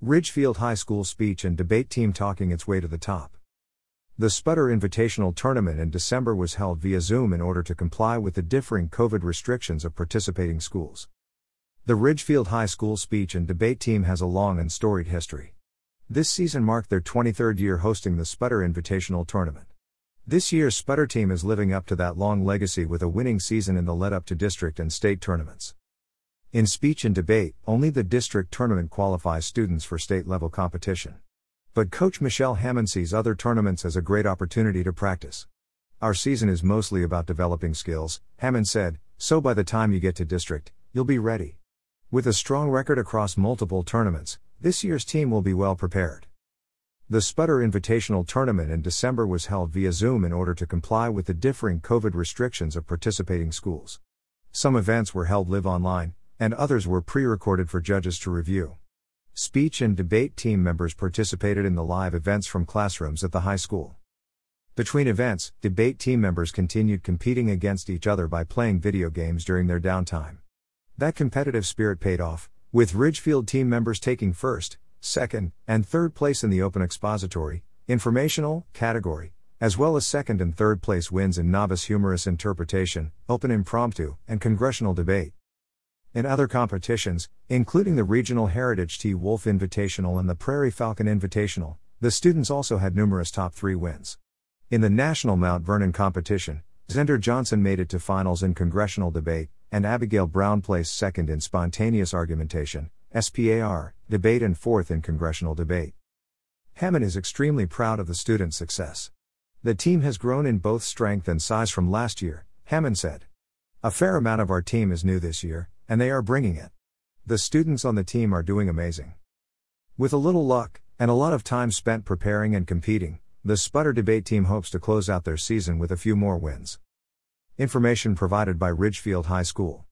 Ridgefield High School speech and debate team talking its way to the top. The Spudder Invitational Tournament in December was held via Zoom in order to comply with the differing COVID restrictions of participating schools. The Ridgefield High School speech and debate team has a long and storied history. This season marked their 23rd year hosting the Spudder Invitational Tournament. This year's Spudder team is living up to that long legacy with a winning season in the lead up to district and state tournaments. In speech and debate, only the district tournament qualifies students for state level competition. But Coach Michelle Hammond sees other tournaments as a great opportunity to practice. Our season is mostly about developing skills, Hammond said, so by the time you get to district, you'll be ready. With a strong record across multiple tournaments, this year's team will be well prepared. The Spudder Invitational Tournament in December was held via Zoom in order to comply with the differing COVID restrictions of participating schools. Some events were held live online, and others were pre recorded for judges to review. Speech and debate team members participated in the live events from classrooms at the high school. Between events, debate team members continued competing against each other by playing video games during their downtime. That competitive spirit paid off, with Ridgefield team members taking first, second, and third place in the open expository, informational category, as well as second and third place wins in novice humorous interpretation, open impromptu, and congressional debate. In other competitions, including the Regional Heritage T. Wolf Invitational and the Prairie Falcon Invitational, the students also had numerous top three wins. In the National Mount Vernon competition, Zender Johnson made it to finals in congressional debate, and Abigail Brown placed second in spontaneous argumentation, SPAR, debate and fourth in congressional debate. Hammond is extremely proud of the students' success. The team has grown in both strength and size from last year, Hammond said. A fair amount of our team is new this year, and they are bringing it. The students on the team are doing amazing. With a little luck, and a lot of time spent preparing and competing, the Spudder Debate team hopes to close out their season with a few more wins. Information provided by Ridgefield High School.